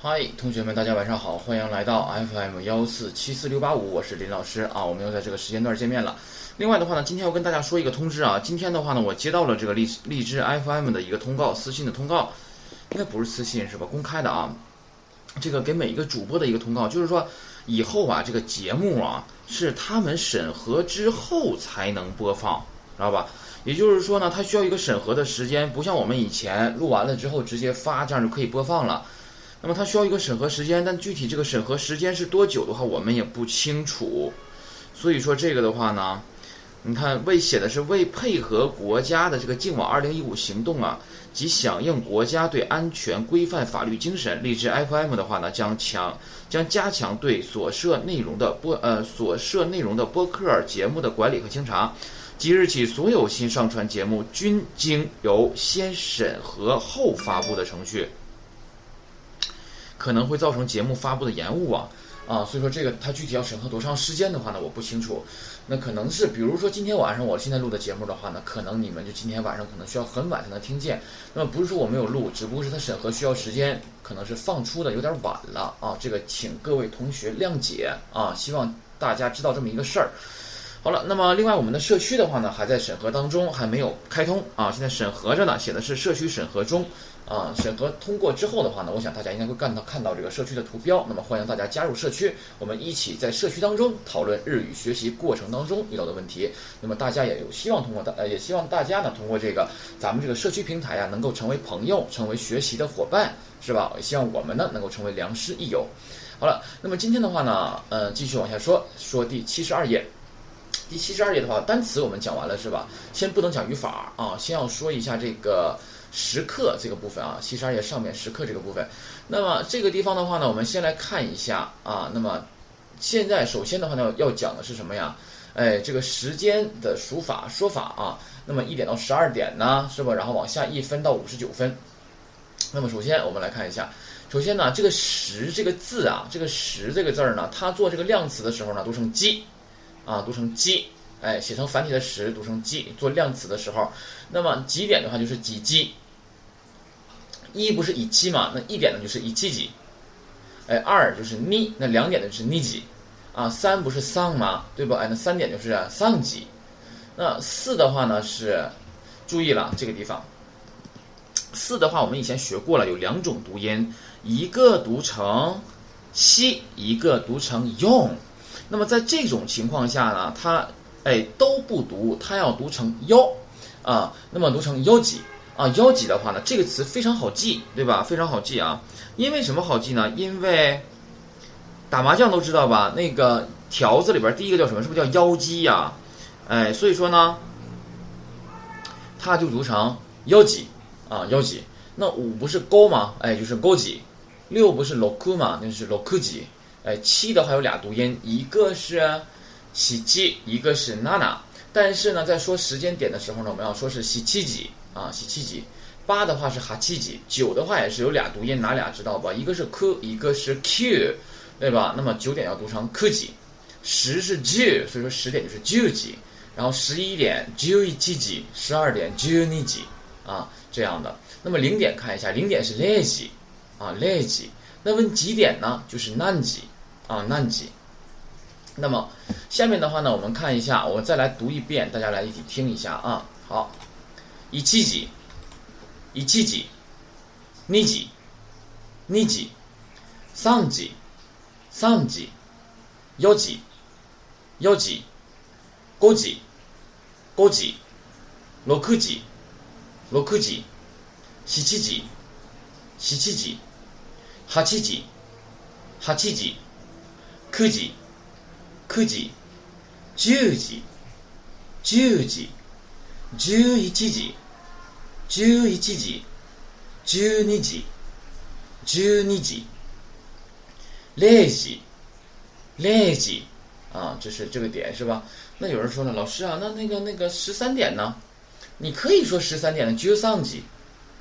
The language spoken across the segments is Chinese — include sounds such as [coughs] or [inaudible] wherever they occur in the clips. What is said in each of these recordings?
嗨，同学们，大家晚上好，欢迎来到 FM 幺四七四六八五，我是林老师啊，我们又在这个时间段见面了。另外的话呢，今天要跟大家说一个通知啊，今天的话呢，我接到了这个荔枝荔枝 FM 的一个通告，私信的通告，应该不是私信是吧？公开的啊，这个给每一个主播的一个通告，就是说以后啊，这个节目啊是他们审核之后才能播放，知道吧？也就是说呢，它需要一个审核的时间，不像我们以前录完了之后直接发，这样就可以播放了。那么它需要一个审核时间，但具体这个审核时间是多久的话，我们也不清楚。所以说这个的话呢，你看为写的是为配合国家的这个净网二零一五行动啊，及响应国家对安全规范法律精神，荔枝 FM 的话呢，将强将加强对所涉内容的播呃所涉内容的播客节目的管理和清查。即日起，所有新上传节目均经由先审核后发布的程序。可能会造成节目发布的延误啊啊，所以说这个它具体要审核多长时间的话呢，我不清楚。那可能是比如说今天晚上我现在录的节目的话呢，可能你们就今天晚上可能需要很晚才能听见。那么不是说我没有录，只不过是它审核需要时间，可能是放出的有点晚了啊。这个请各位同学谅解啊，希望大家知道这么一个事儿。好了，那么另外我们的社区的话呢，还在审核当中，还没有开通啊，现在审核着呢，写的是社区审核中。啊，审核通过之后的话呢，我想大家应该会看到看到这个社区的图标。那么欢迎大家加入社区，我们一起在社区当中讨论日语学习过程当中遇到的问题。那么大家也有希望通过大呃，也希望大家呢通过这个咱们这个社区平台呀，能够成为朋友，成为学习的伙伴，是吧？也希望我们呢能够成为良师益友。好了，那么今天的话呢，呃，继续往下说，说第七十二页。第七十二页的话，单词我们讲完了是吧？先不能讲语法啊，先要说一下这个。时刻这个部分啊，七十二页上面时刻这个部分，那么这个地方的话呢，我们先来看一下啊。那么现在首先的话呢，要讲的是什么呀？哎，这个时间的数法说法啊。那么一点到十二点呢，是吧？然后往下一分到五十九分。那么首先我们来看一下，首先呢，这个十这个字啊，这个十这个字儿呢，它做这个量词的时候呢，读成鸡啊，读成鸡。哎，写成繁体的十读成 g，，做量词的时候，那么几点的话就是几 g。一不是以七嘛，那一点呢就是以七几。哎，二就是呢那两点呢就是呢几。啊，三不是桑嘛，对吧？哎，那三点就是桑几。那四的话呢是，注意了这个地方。四的话我们以前学过了，有两种读音，一个读成西，一个读成用。那么在这种情况下呢，它。哎，都不读，它要读成幺，啊，那么读成幺几啊？幺几的话呢，这个词非常好记，对吧？非常好记啊！因为什么好记呢？因为打麻将都知道吧？那个条子里边第一个叫什么？是不是叫幺鸡呀？哎，所以说呢，它就读成幺几啊，幺几。那五不是勾吗？哎，就是勾几。六不是六库嘛？那是六库几。哎，七的话有俩读音，一个是。喜七，一个是娜娜，但是呢，在说时间点的时候呢，我们要说是喜七几啊，喜七几。八的话是哈七几，九的话也是有俩读音，哪俩知道吧？一个是 k，一个是 q，对吧？那么九点要读成 k 几，十是 j，所以说十点就是 j 几，然后十一点 j 一七几，十二点 j 二几啊，这样的。那么零点看一下，零点是 l 级啊 l 级。那问几点呢？就是难几啊 nan 几。那么，下面的话呢，我们看一下，我再来读一遍，大家来一起听一下啊。好，一七几，一七几，二几，二几，三几，三几，四几，四几，五几，五几，六几，六几，七几，七几，八几，八几，九几。9時、10時、10時、11時、11時、12時、12時、0時、0時啊，这是这个点是吧？那有人说了，老师啊，那那个那个十三点呢？你可以说十三点的13時。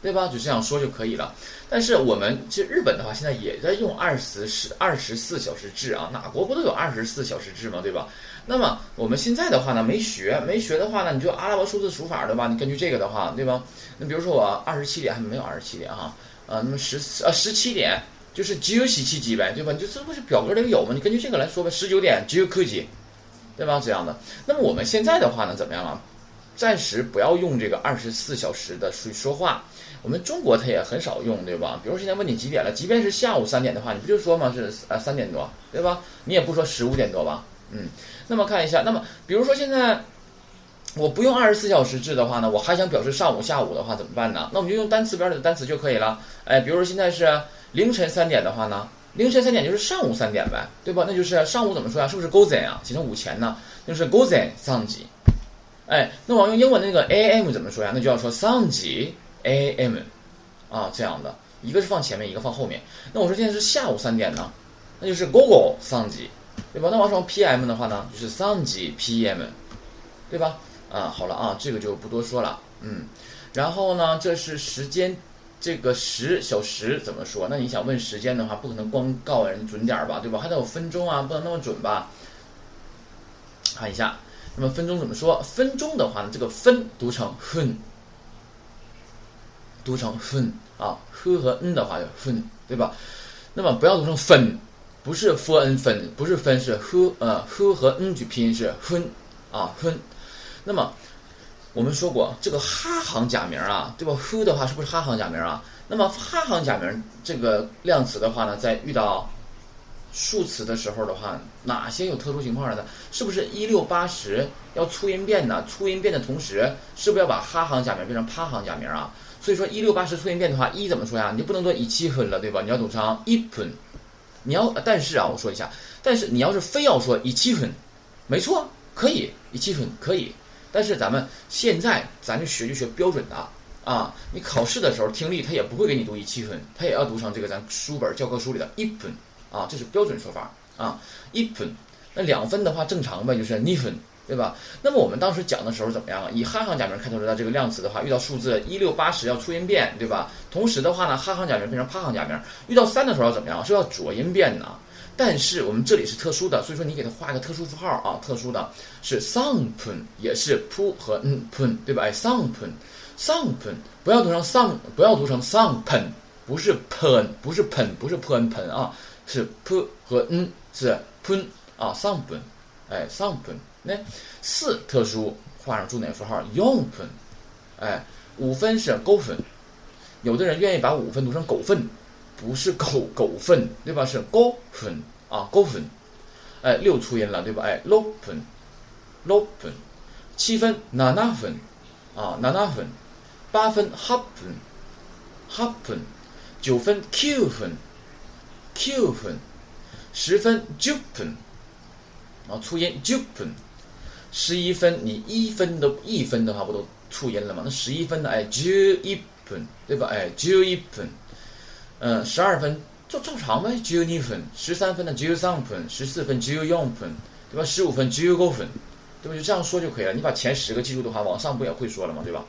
对吧？就这样说就可以了。但是我们其实日本的话，现在也在用二十四二十四小时制啊。哪国不都有二十四小时制嘛？对吧？那么我们现在的话呢，没学，没学的话呢，你就阿拉伯数字数法对吧？你根据这个的话，对吧？那比如说我二十七点还没有二十七点哈，呃，那么十呃十七点就是九西七几呗，对吧？你就这不是表格里有吗？你根据这个来说呗，十九点九科技，对吧？这样的。那么我们现在的话呢，怎么样啊？暂时不要用这个二十四小时的说说话。我们中国它也很少用，对吧？比如现在问你几点了，即便是下午三点的话，你不就说嘛是呃三点多，对吧？你也不说十五点多吧？嗯。那么看一下，那么比如说现在我不用二十四小时制的话呢，我还想表示上午、下午的话怎么办呢？那我们就用单词边里的单词就可以了。哎，比如说现在是。凌晨三点的话呢，凌晨三点就是上午三点呗，对吧？那就是上午怎么说呀？是不是 gozen 啊？写成午前呢？就是 gozen 上级。哎，那我用英文那个 am 怎么说呀？那就要说上级 am 啊，这样的一个是放前面，一个放后面。那我说现在是下午三点呢，那就是 gogo 上级，对吧？那我说 pm 的话呢，就是上级 pm，对吧？啊，好了啊，这个就不多说了。嗯，然后呢，这是时间。这个时小时怎么说？那你想问时间的话，不可能光告人准点儿吧，对吧？还得有分钟啊，不能那么准吧？看一下，那么分钟怎么说？分钟的话呢，这个分读成分，读成分啊，呵和 n 的话就分，对吧？那么不要读成分，不是 f n 分，不是分，是呵呃呵和 n 去拼是分啊分，那么。我们说过这个哈行假名啊，对吧？h 的话是不是哈行假名啊？那么哈行假名这个量词的话呢，在遇到数词的时候的话，哪些有特殊情况呢？是不是一六八十要粗音变呢？粗音变的同时，是不是要把哈行假名变成趴行假名啊？所以说一六八十粗音变的话，一怎么说呀？你就不能说一七分了，对吧？你要读成一分。你要但是啊，我说一下，但是你要是非要说一七分，没错，可以一七分可以。但是咱们现在咱就学就学标准的啊！你考试的时候听力他也不会给你读一七分，他也要读成这个咱书本教科书里的一分啊，这是标准说法啊，一分。那两分的话正常呗，就是二分，对吧？那么我们当时讲的时候怎么样啊？以哈行假名开头的这个量词的话，遇到数字一六八十要粗音变，对吧？同时的话呢，哈行假名变成趴行假名，遇到三的时候要怎么样？是要浊音变呢？但是我们这里是特殊的，所以说你给它画一个特殊符号啊，特殊的是 sun，也是 p 和 n，pun，对吧？哎，sun，sun，不要读成 sun，不要读成 sun，不是 pen，不是 pen，不是 pen pen 啊，是 p 和 n 是 pen 啊，sun，哎，sun，那四特殊画上重点符号 y o n 分，哎，五分是狗分，有的人愿意把五分读成狗粪，不是狗狗粪，对吧？是狗分啊，狗分，哎，六出音了，对吧？哎，lo 分，lo 分，七分 n a n a 分，啊 n a n a 分，八分 h a p p e n h a p p e n 九分 q 分，q 分，十分 jupen，啊，出音 jupiten 十一分，你一分都一分的话，不都粗音了吗？那十一分的，哎，九一分，对吧？哎，九一分。嗯，十二分就照常呗，只有二分；十三分呢，只有三分；十四分只有两分，对吧？十五分只有五分，对吧？就这样说就可以了。你把前十个记住的话，往上不也会说了吗？对吧？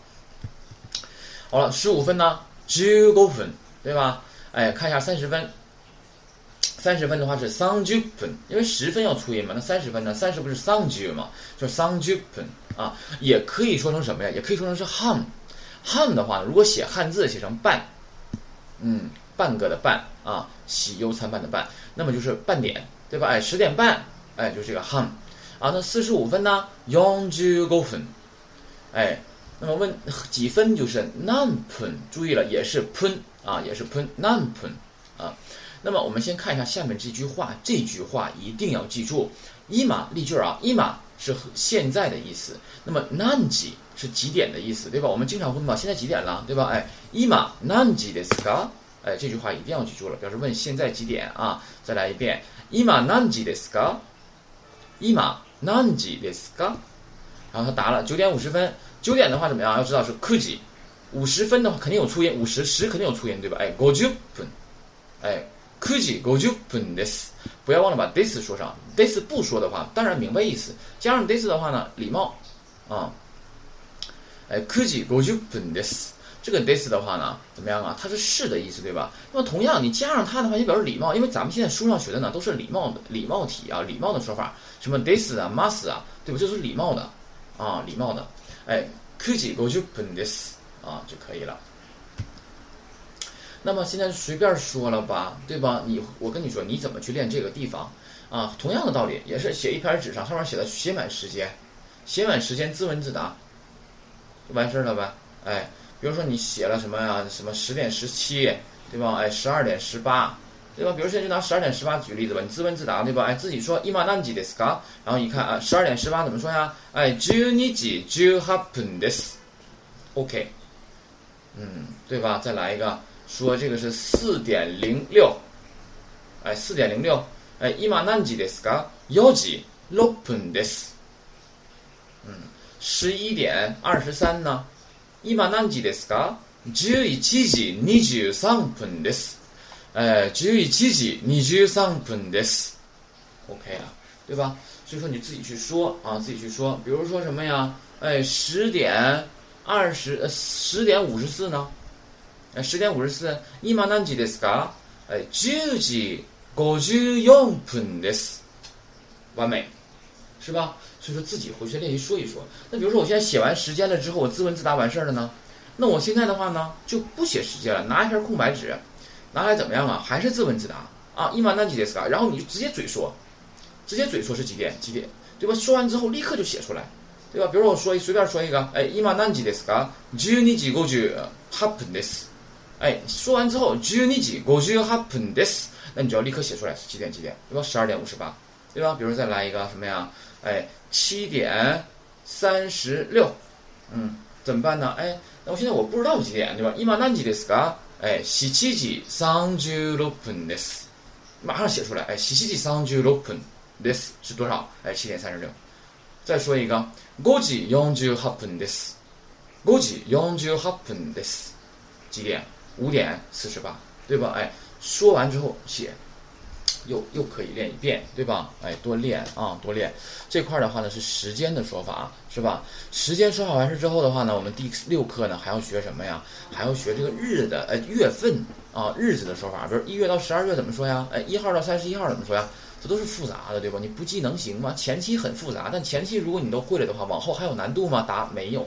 好了，十五分呢，只有五分，对吧？哎，看一下三十分，三十分的话是三九分，因为十分要粗音嘛。那三十分呢？三十不是三九嘛？就是三九分啊，也可以说成什么呀？也可以说成是汉，汉的话，如果写汉字写成半，嗯。半个的半啊，喜忧参半的半，那么就是半点，对吧？哎，十点半，哎，就是这个 ham 啊。那四十五分呢？用九五分，哎，那么问几分？就是 nanpen，，注意了，也是 pen 啊，也是 pen，nanpen 啊。那么我们先看一下下面这句话，这句话一定要记住，一码例句啊，一码是现在的意思，那么 nine 几是几点的意思，对吧？我们经常问嘛，现在几点了，对吧？哎，一码 nine 几的 ska。哎，这句话一定要记住了，表示问现在几点啊？再来一遍，今何時ですか？今何時ですか？然后他答了九点五十分。九点的话怎么样？要知道是9時。五十分的话肯定有粗音，五十十肯定有粗音，对吧？哎50分。哎 9時50分です。不要忘了把 this 说上。this 不说的话，当然明白意思。加上 this 的话呢，礼貌啊。哎9時50分です。这个 this 的话呢，怎么样啊？它是是的意思，对吧？那么同样，你加上它的话，也表示礼貌，因为咱们现在书上学的呢，都是礼貌的礼貌体啊，礼貌的说法，什么 this 啊，must 啊，对吧？这是礼貌的啊，礼貌的。哎，9時50分です啊就可以了。 那么现在随便说了吧，对吧？你我跟你说，你怎么去练这个地方啊？同样的道理，也是写一篇纸上，上面写的写满时间，写满时间，自问自答，完事儿了呗？哎，比如说你写了什么呀？什么十点十七，对吧？哎，十二点十八，对吧？比如现在就拿十二点十八举例子吧，你自问自答，对吧？哎，自己说今何時ですか？然后一看啊，十二点十八怎么说呀？哎，十二時十八分です。OK，嗯，对吧？再来一个， 说这个是四点零六，哎，四点零六，哎，今何時ですか？四時六分です。嗯，十一点二十三呢？今何時ですか？十一時二十三分です。哎，十一時二十三分です。OK 了，对吧？所以说你自己去说啊，自己去说。比如说什么呀？哎，十点。二十呃十点五十四呢？ 呃十点五十四，今何時ですか？哎，十時五十四分です。完美，是吧？所以说自己回去练习说一说。那比如说我现在写完时间了之后，我自问自答完事儿了呢？那我现在的话呢，就不写时间了，拿一片空白纸，拿来怎么样啊？还是自问自答啊？今何時ですか？然后你就直接嘴说，直接嘴说是几点几点，对吧？说完之后立刻就写出来。对吧？比如说我说随便说一个，哎，今何時ですか？十二時五十八分です。 哎，说完之后，十二時五十八分です，那你就要立刻写出来是几点几点，对吧？十二点五十八，对吧？比如再来一个什么呀？哎，七点三十六，嗯，怎么办呢？哎，那我现在我不知道几点，对吧？今何時ですか？哎，七時三十六分です，马上写出来，哎，七時三十六分です是多少？哎，七点三十六。再说一个。五時四十八分です。五時四十八分です。几点？ 五点四十八，对吧？哎，说完之后写，又又可以练一遍，对吧？哎，多练啊，多练。这块的话呢是时间的说法，是吧？时间说好完事之后的话呢，我们第六课呢还要学什么呀？还要学这个日的，呃，月份啊，日子的说法。比如一月到十二月怎么说呀？哎，一号到三十一号怎么说呀？这都是复杂的，对吧？你不记能行吗？前期很复杂，但前期如果你都会了的话，往后还有难度吗？答没有。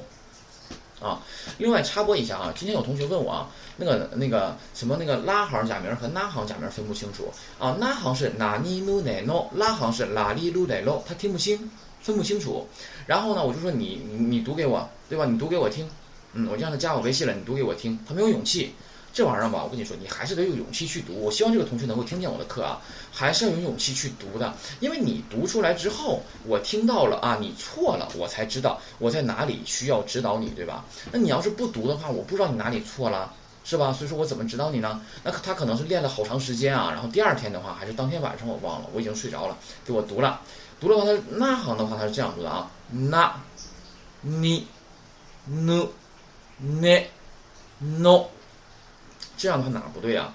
啊，另外插播一下啊，今天有同学问我啊，那个那个什么那个拉行假名和那行假名分不清楚啊，那行是哪尼路奈诺，拉行是拉里路奈诺，他听不清，分不清楚。然后呢，我就说你你读给我，对吧？你读给我听，嗯，我就让他加我微信了，你读给我听，他没有勇气。这玩意儿吧，我跟你说，你还是得有勇气去读。我希望这个同学能够听见我的课啊，还是要有勇气去读的。因为你读出来之后，我听到了啊，你错了，我才知道我在哪里需要指导你，对吧？那你要是不读的话，我不知道你哪里错了，是吧？所以说我怎么指导你呢？那他可能是练了好长时间啊，然后第二天的话，还是当天晚上我忘了，我已经睡着了，给我读了。读的话，他那行的话，他是这样读的啊，那、你、nu、ne、no。这样的话哪不对啊？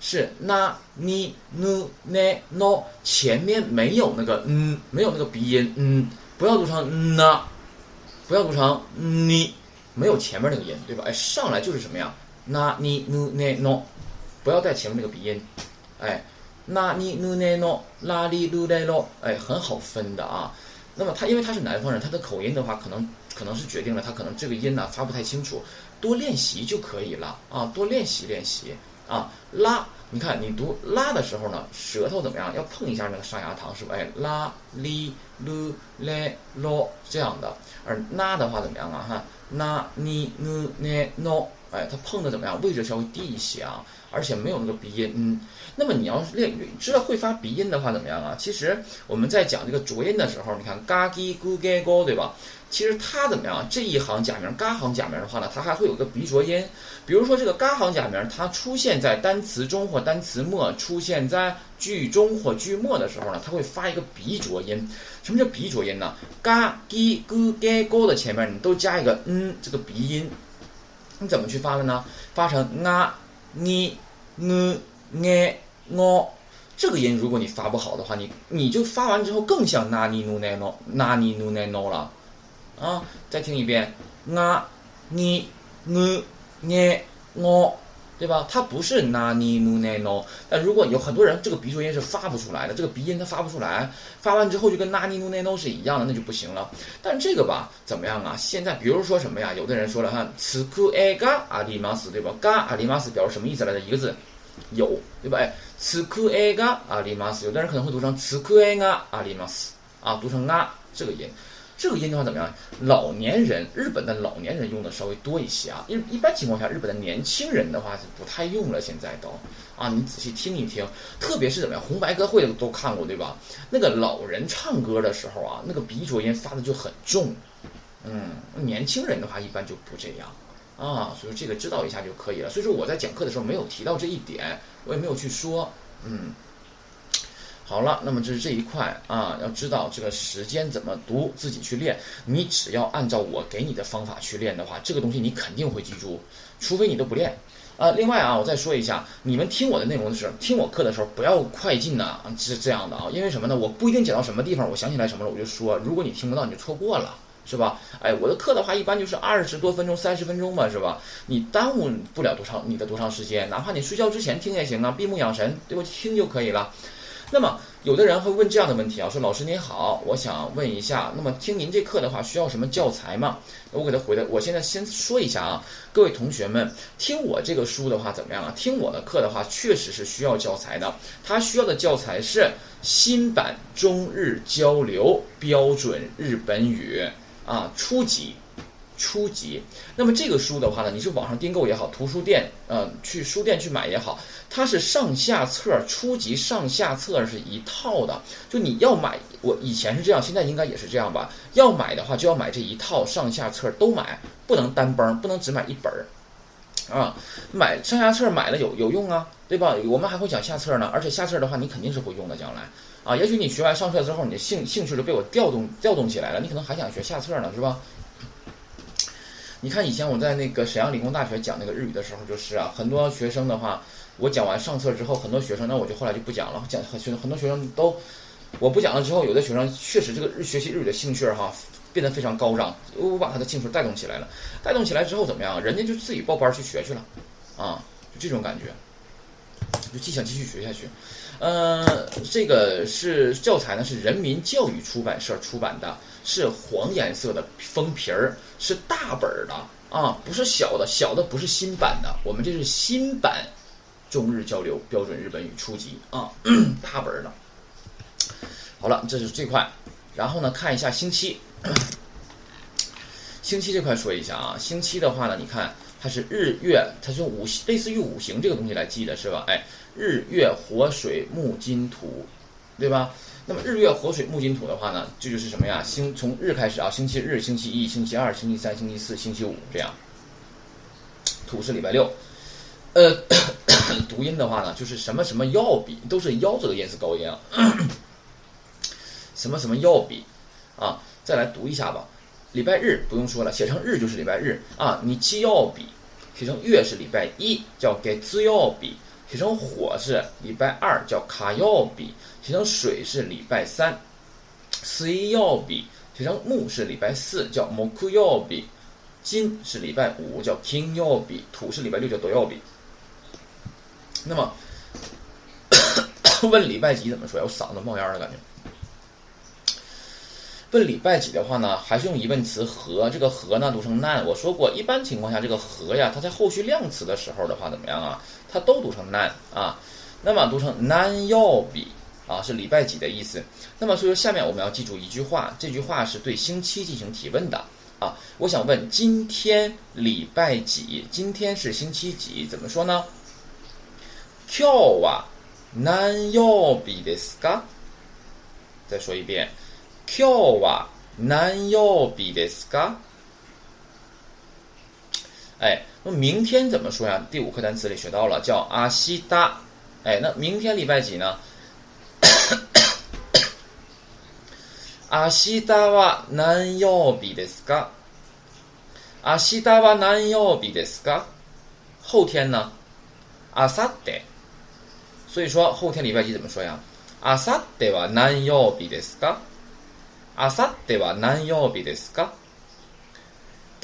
是那你努那 no 前面没有那个嗯，没有那个鼻音嗯，不要读成那，不要读成你，没有前面那个音，对吧？哎，上来就是什么呀？那你努那 no，不要带前面那个鼻音，哎，那你努那 no，拉里努那 no，哎，很好分的啊。那么他因为他是南方人，他的口音的话，可能可能是决定了他可能这个音呢发不太清楚。多练习就可以了啊！多练习练习啊！拉，你看你读拉的时候呢，舌头怎么样？要碰一下那个上牙膛，是不？哎，拉、哩、噜、嘞、咯这样的。而那的话怎么样啊？哈，那、你、nu、呢、no，哎，它碰的怎么样？位置稍微低一些啊，而且没有那个鼻音。嗯，那么你要是练知道会发鼻音的话怎么样啊？其实我们在讲这个浊音的时候，你看嘎叽咕给咕，对吧？其实它怎么样？这一行假名、嘎行假名的话呢，它还会有个鼻浊音。比如说这个嘎行假名，它出现在单词中或单词末，出现在句中或句末的时候呢，它会发一个鼻浊音。什么叫鼻浊音呢？嘎、叽、咕、给、咕的前面你都加一个嗯，这个鼻音。你怎么去发的呢？发成啊、你、呢、呢、我。这个音如果你发不好的话，你你就发完之后更像那尼努奈诺、那尼努奈诺了。啊，再听一遍，啊，你、你、你、我，对吧？它不是 nani nu ne no，但如果有很多人这个鼻浊音是发不出来的，这个鼻音它发不出来，发完之后就跟 nani nu ne no 是一样的，那就不行了。但这个吧，怎么样啊？现在比如说什么呀？有的人说了哈，此库埃嘎阿里马斯，对吧？嘎阿里马斯表示什么意思来着？一个字，有，对吧？哎，此库埃嘎阿里马斯，有的人可能会读成此库埃嘎阿里马斯，啊，读成啊这个音。这个音的话怎么样？老年人，日本的老年人用的稍微多一些啊。一一般情况下，日本的年轻人的话是不太用了。现在都啊，你仔细听一听，特别是怎么样，红白歌会都看过对吧？那个老人唱歌的时候啊，那个鼻浊音发的就很重。嗯，年轻人的话一般就不这样啊，所以这个知道一下就可以了。所以说我在讲课的时候没有提到这一点，我也没有去说，嗯。好了，那么这是这一块啊，要知道这个时间怎么读，自己去练。你只要按照我给你的方法去练的话，这个东西你肯定会记住，除非你都不练。啊，另外啊，我再说一下，你们听我的内容的时候，听我课的时候不要快进呐，是这样的啊，因为什么呢？我不一定讲到什么地方，我想起来什么了我就说，如果你听不到，你就错过了，是吧？哎，我的课的话一般就是二十多分钟、三十分钟吧，是吧？你耽误不了多长你的多长时间，哪怕你睡觉之前听也行啊，闭目养神，对吧？听就可以了。那么，有的人会问这样的问题啊，说老师您好，我想问一下，那么听您这课的话，需要什么教材吗？我给他回的，我现在先说一下啊，各位同学们，听我这个书的话怎么样啊？听我的课的话，确实是需要教材的，他需要的教材是新版中日交流标准日本语啊初级。初级，那么这个书的话呢，你是网上订购也好，图书店，呃，去书店去买也好，它是上下册，初级上下册是一套的。就你要买，我以前是这样，现在应该也是这样吧？要买的话就要买这一套上下册都买，不能单崩，不能只买一本儿，啊，买上下册买了有有用啊，对吧？我们还会讲下册呢，而且下册的话你肯定是会用的，将来啊，也许你学完上册之后，你的兴兴趣就被我调动调动起来了，你可能还想学下册呢，是吧？你看，以前我在那个沈阳理工大学讲那个日语的时候，就是啊，很多学生的话，我讲完上册之后，很多学生，那我就后来就不讲了。讲很很多学生都，我不讲了之后，有的学生确实这个日学习日语的兴趣哈变得非常高涨，我把他的兴趣带动起来了。带动起来之后怎么样？人家就自己报班去学去了，啊，就这种感觉，就既想继续学下去。呃，这个是教材呢，是人民教育出版社出版的。是黄颜色的封皮儿，是大本儿的啊，不是小的，小的不是新版的，我们这是新版中日交流标准日本语初级啊，[clears throat] 大本儿的。好了，这是这块，然后呢，看一下星期，星期这块说一下啊，星期的话呢，你看它是日月，它是五类似于五行这个东西来记的是吧？哎，日月火水木金土，对吧？那么日月火水木金土的话呢，这就是什么呀？星从日开始啊，星期日、星期一、星期二、星期三、星期四、星期五这样。土是礼拜六，呃，[coughs] 读音的话呢，就是什么什么要比，都是腰这个音是高音啊。[coughs] 什么什么要比啊？再来读一下吧。礼拜日不用说了，写成日就是礼拜日啊。你七要比，写成月是礼拜一，叫给自要比。写成火是礼拜二，叫卡要比；写成水是礼拜三，水要比；写成木是礼拜四，叫木库要比；金是礼拜五，叫金要比；土是礼拜六，叫土要比。那么 [coughs] 问礼拜几怎么说呀？我嗓子冒烟了，感觉。问礼拜几的话呢，还是用疑问词和，这个和呢读成难。我说过，一般情况下这个和呀，它在后续量词的时候的话怎么样啊？它都读成难啊。那么读成难要比啊，是礼拜几的意思。那么所以说下面我们要记住一句话，这句话是对星期进行提问的啊。我想问今天礼拜几？今天是星期几？怎么说呢？今日は何曜日ですか？再说一遍。 今日は何曜日ですか？哎，那明天怎么说呀？第五课单词里学到了，叫阿西达。哎，那明天礼拜几呢？[coughs] 阿西达は何曜日ですか？阿西达は何曜日ですか？后天呢？阿萨德。所以说后天礼拜几怎么说呀？阿萨德は何曜日ですか？ あさっては何曜日ですか？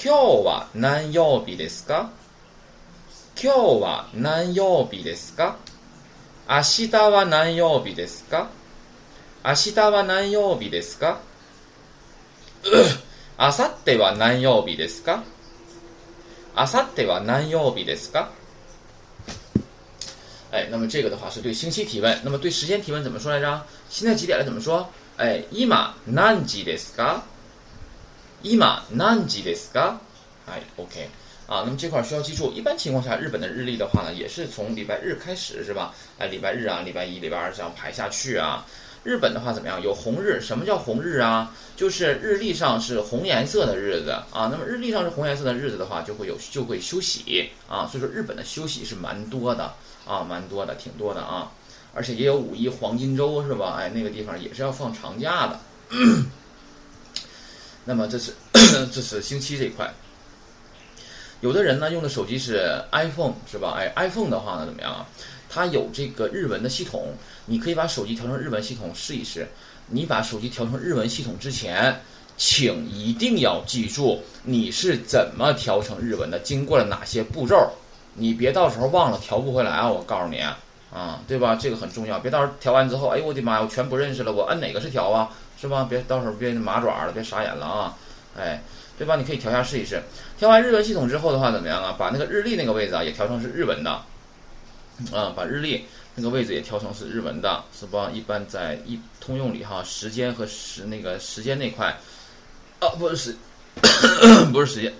今日は何曜日ですか？今日は何曜日ですか？明日は何曜日ですか？明日は何曜日ですか？明後日は何曜日ですか？明後日は何曜日ですか？哎，那么这个的话是对星期提问，那么对时间提问怎么说来着？现在几点了？怎么说？哎，今何時ですか？今何時ですか？哎，OK。啊，那么这块需要记住，一般情况下，日本的日历的话呢，也是从礼拜日开始，是吧？哎，礼拜日啊，礼拜一、礼拜二这样排下去啊。日本的话怎么样？有红日，什么叫红日啊？就是日历上是红颜色的日子啊。那么日历上是红颜色的日子的话，就会有就会休息啊。所以说日本的休息是蛮多的啊，蛮多的，挺多的啊。 而且也有五一黄金周，是吧？哎，那个地方也是要放长假的。[coughs] 那么这是这是星期这一块。有的人呢用的手机是 iPhone 是吧？哎，iPhone 的话呢怎么样啊？它有这个日文的系统，你可以把手机调成日文系统试一试。你把手机调成日文系统之前，请一定要记住你是怎么调成日文的，经过了哪些步骤。你别到时候忘了调不回来啊！我告诉你啊，啊对吧？这个很重要，别到时候调完之后，哎呦我的妈呀，我全不认识了，我摁哪个是调啊？是吧？别到时候别麻爪了，别傻眼了啊！哎。对吧？你可以调一下试一试。调完日文系统之后的话，怎么样啊？把那个日历那个位置啊，也调成是日文的。啊，把日历那个位置也调成是日文的，是吧？一般在一通用里哈，时间和时那个时间那块，啊，不是时，[coughs] 不是时间，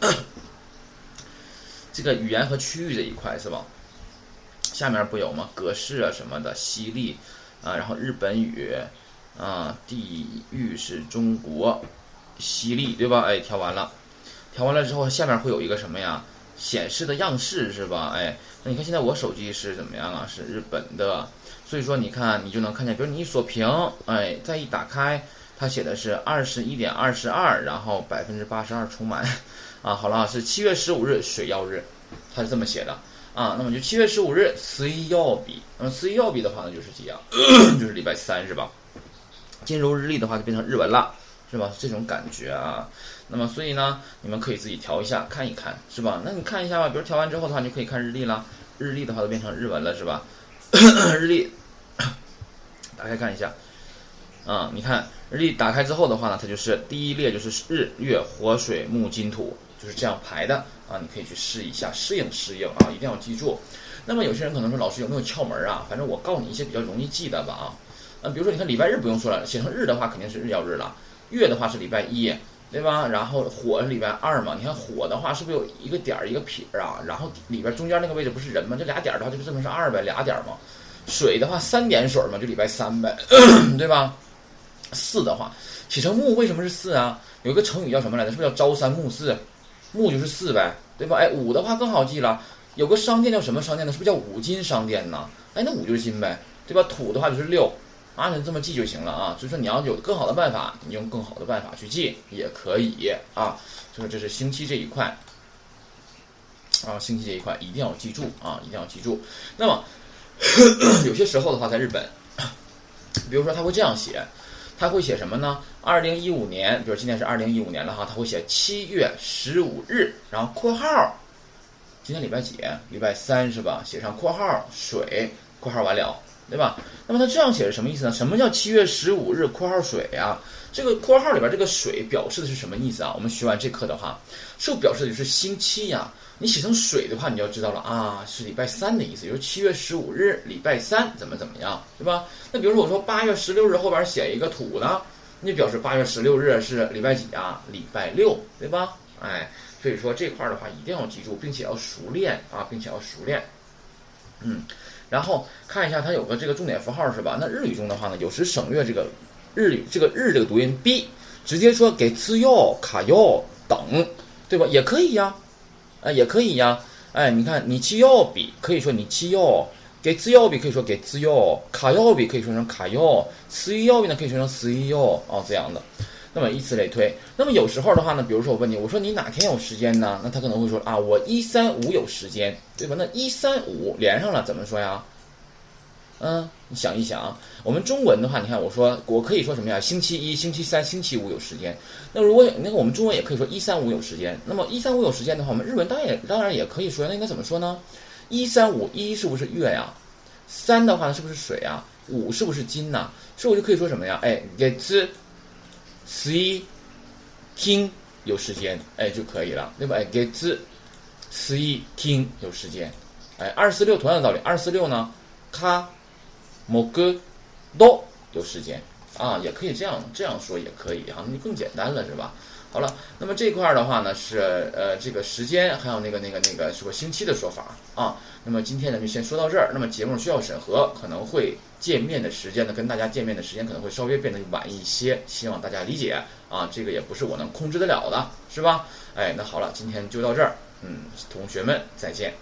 [coughs] 这个语言和区域这一块是吧？下面不有吗？格式啊什么的，西历啊，然后日本语啊，地域是中国。犀利对吧？哎，调完了，调完了之后，下面会有一个什么呀？显示的样式是吧？哎，那你看现在我手机是怎么样啊？是日本的，所以说你看你就能看见，比如你一锁屏，哎，再一打开，它写的是二十一点二十二，然后百分之八十二充满，啊，好了，是七月十五日水曜日，它是这么写的啊。那么就七月十五日水曜比，那么水曜比的话呢，就是几啊？[clears throat] 就是礼拜三是吧？进入日历的话就变成日文了。是吧？这种感觉啊，那么所以呢，你们可以自己调一下，看一看，是吧？那你看一下吧，比如调完之后的话，你就可以看日历了。日历的话都变成日文了，是吧？[coughs] 日历打开看一下，啊，你看日历打开之后的话呢，它就是第一列就是日月火水木金土，就是这样排的啊。你可以去试一下，适应适应啊，一定要记住。那么有些人可能说，老师有没有窍门啊？反正我告诉你一些比较容易记的吧啊。嗯，比如说你看礼拜日不用说了，写成日的话肯定是日曜日了。月的话是礼拜一，对吧？然后火是礼拜二嘛？你看火的话是不是有一个点儿一个撇儿啊？然后里边中间那个位置不是人吗？这俩点儿的话就证明是二呗，俩点儿嘛。水的话三点水嘛，就礼拜三呗，[clears throat] 对吧？四的话写成木，为什么是四啊？有一个成语叫什么来着？是不是叫朝三暮四？木就是四呗，对吧？哎，五的话更好记了，有个商店叫什么商店呢？是不是叫五金商店呢？哎，那五就是金呗，对吧？土的话就是六。啊，你这么记就行了啊。所以说你要有更好的办法，你用更好的办法去记也可以啊。所以说这是星期这一块啊，星期这一块一定要记住啊，一定要记住。那么 [clears throat] 有些时候的话，在日本，比如说他会这样写，他会写什么呢？二零一五年，比如今天是二零一五年了哈，他会写七月十五日，然后括号，今天礼拜几？礼拜三是吧？写上括号水，括号完了。对吧？那么它这样写是什么意思呢？什么叫七月十五日（括号水）啊？这个括号里边这个水表示的是什么意思啊？我们学完这课的话，是不表示的就是星期呀。你写成水的话，你就要知道了啊，是礼拜三的意思，就是七月十五日礼拜三怎么怎么样，对吧？那比如说我说八月十六日后边写一个土呢，那表示八月十六日是礼拜几啊？礼拜六，对吧？哎，所以说这块的话一定要记住，并且要熟练啊，并且要熟练，嗯。然后看一下，它有个这个重点符号是吧？那日语中的话呢，有时省略这个日语这个日这个读音 b，直接说给次要卡要等，对吧？也可以呀，啊也可以呀。哎，你看你七要比可以说你七要，给次要比可以说给次要，卡要比可以说成卡要，次一要比呢可以说成次一要啊这样的。那么以此类推。那么有时候的话呢，比如说我问你，我说你哪天有时间呢？那他可能会说啊，我一三五有时间，对吧？那一三五连上了怎么说呀？嗯，你想一想，我们中文的话，你看我说我可以说什么呀？星期一、星期三、星期五有时间。那如果那个我们中文也可以说一三五有时间。那么一三五有时间的话，我们日文当然也当然也可以说，那应该怎么说呢？一三五一是不是月呀？三的话是不是水啊？五是不是金呐？所以我就可以说什么呀？哎，月子、水、金有时间，哎就可以了，对吧？哎，月子、水、金有时间，哎，二四六同样的道理，二四六呢，卡、木、都有时间啊，也可以这样这样说也可以啊，那就更简单了，是吧？好了，那么这块儿的话呢是呃这个时间，还有那个那个那个说星期的说法啊。那么今天咱就先说到这儿。那么节目需要审核，可能会见面的时间呢跟大家见面的时间可能会稍微变得晚一些，希望大家理解啊。这个也不是我能控制得了的，是吧？哎，那好了，今天就到这儿，嗯，同学们再见。